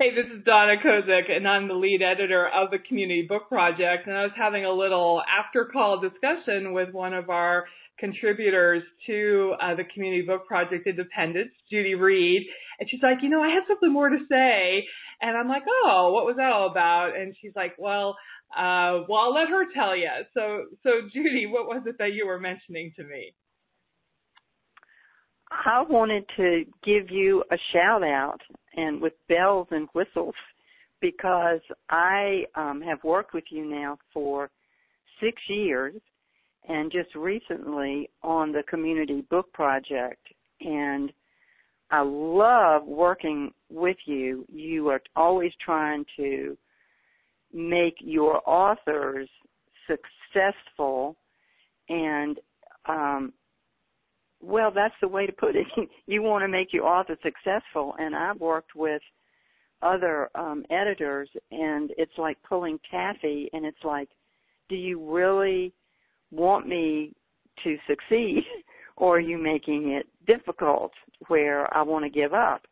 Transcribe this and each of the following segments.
Hey, this is Donna Kozik, and I'm the lead editor of the Community Book Project. And I was having a little after call discussion with one of our contributors to uh, the Community Book Project Independence, Judi Reid. And she's like, you know, I have something more to say. And I'm like, oh, what was that all about? And she's like, well, uh, well, I'll let her tell you. So, so Judi, what was it that you were mentioning to me? I wanted to give you a shout out and with bells and whistles because I um, have worked with you now for six years and just recently on the community book project and I love working with you. You are always trying to make your authors successful and um well that's the way to put it you want to make your author successful and i've worked with other um editors and it's like pulling taffy and it's like do you really want me to succeed or are you making it difficult where i want to give up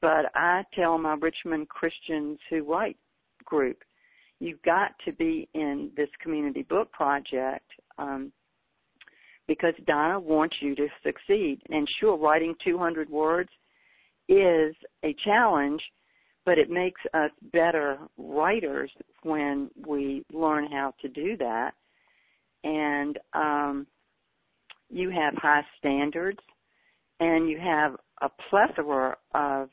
but i tell my richmond christians who write group. You've got to be in this community book project um, because Donna wants you to succeed. And sure, writing 200 words is a challenge, but it makes us better writers when we learn how to do that. And um, you have high standards, and you have a plethora of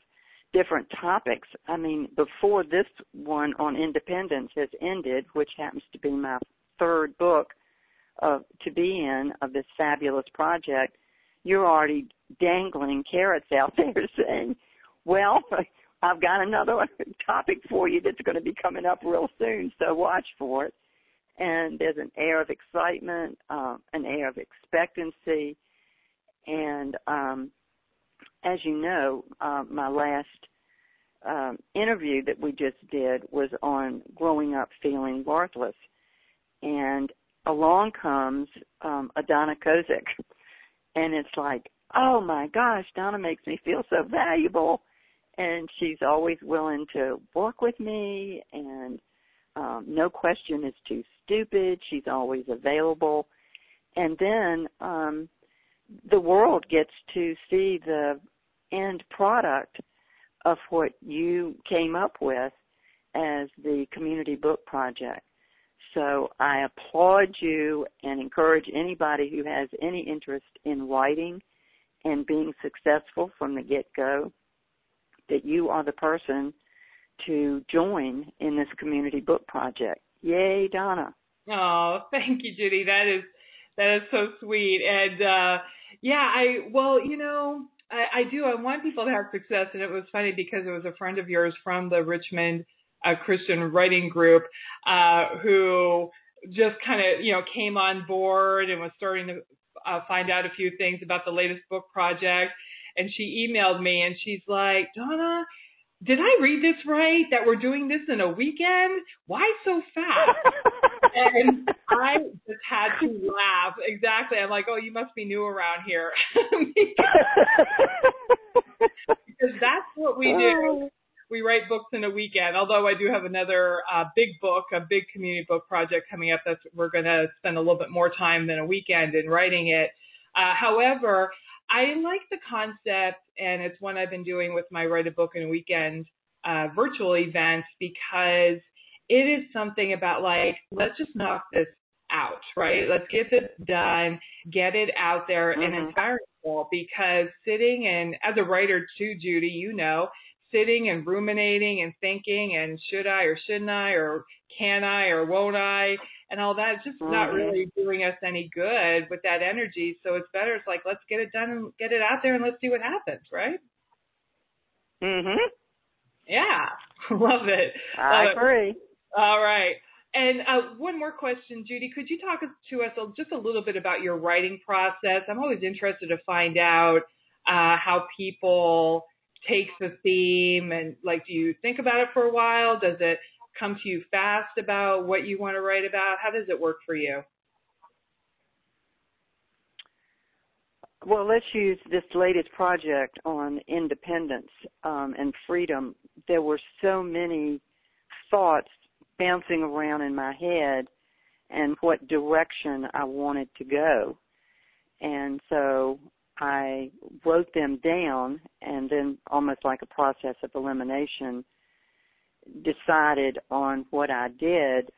different topics. I mean, before this one on independence has ended, which happens to be my third book of to be in of this fabulous project, you're already dangling carrots out there saying, "Well, I've got another topic for you that's going to be coming up real soon, so watch for it." And there's an air of excitement, um, an air of expectancy, and um, as you know, uh, my last um, interview that we just did was on growing up feeling worthless, and along comes um, a Donna Kozik, and it's like, oh my gosh, Donna makes me feel so valuable, and she's always willing to work with me, and um, no question is too stupid. She's always available, and then um, the world gets to see the end product of what you came up with as the community book project. So I applaud you and encourage anybody who has any interest in writing and being successful from the get go that you are the person to join in this community book project. Yay, Donna. Oh, thank you, Judi. That is that is so sweet. And uh yeah, I well, you know, I, I do. I want people to have success, and it was funny because it was a friend of yours from the Richmond uh, Christian Writing Group uh, who just kind of you know came on board and was starting to uh, find out a few things about the latest book project. And she emailed me, and she's like, Donna, did I read this right? That we're doing this in a weekend? Why so fast? and I just had to laugh. Exactly. I'm like, oh, you must be new around here. because that's what we do. We write books in a weekend. Although I do have another uh, big book, a big community book project coming up that we're going to spend a little bit more time than a weekend in writing it. Uh, however, I like the concept, and it's one I've been doing with my Write a Book in a Weekend uh, virtual events because it is something about like, let's just knock this out, right? Let's get this done, get it out there mm-hmm. and inspire people because sitting and as a writer too, Judi, you know, sitting and ruminating and thinking and should I or shouldn't I or can I or won't I and all that. It's just mm-hmm. not really doing us any good with that energy. So it's better. It's like let's get it done and get it out there and let's see what happens, right? Mhm. Yeah, love it. I love agree. It. All right. And uh, one more question, Judi. Could you talk to us just a little bit about your writing process? I'm always interested to find out uh, how people take the theme and like, do you think about it for a while? Does it come to you fast about what you want to write about? How does it work for you? Well, let's use this latest project on independence um, and freedom there were so many thoughts bouncing around in my head and what direction I wanted to go. And so I wrote them down and then almost like a process of elimination decided on what I did.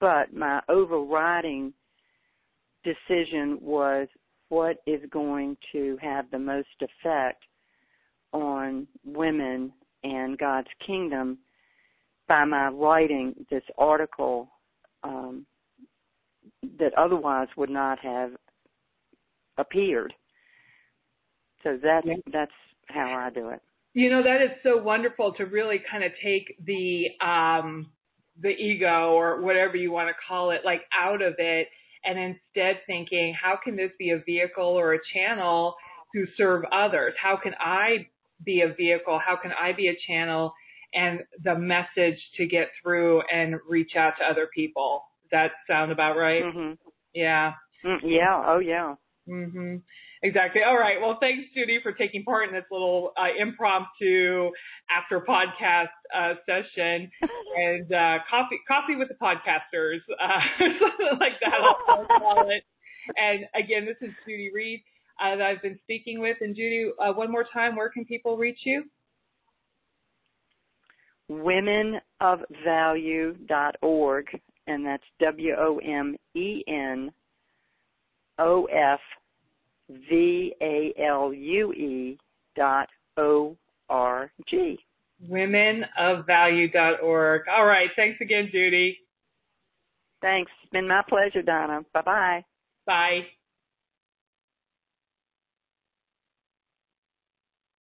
But my overriding decision was what is going to have the most effect on women and God's kingdom by my writing this article um, that otherwise would not have appeared. So that's yeah. that's how I do it. You know that is so wonderful to really kind of take the um, the ego or whatever you want to call it like out of it and instead thinking how can this be a vehicle or a channel to serve others? How can I be a vehicle? How can I be a channel and the message to get through and reach out to other people? Does that sound about right? Mm-hmm. Yeah. Mm, yeah. Oh, yeah. Mhm. Exactly. All right. Well, thanks, Judi, for taking part in this little uh, impromptu after podcast uh, session and uh, coffee coffee with the podcasters, uh, something like that. I'll call it. And again, this is Judi Reid uh, that I've been speaking with. And Judi, uh, one more time, where can people reach you? Womenofvalue.org, and that's W O M E N O F V A L U E dot O R G. Womenofvalue.org. All right. Thanks again, Judi. Thanks. It's been my pleasure, Donna. Bye-bye. Bye.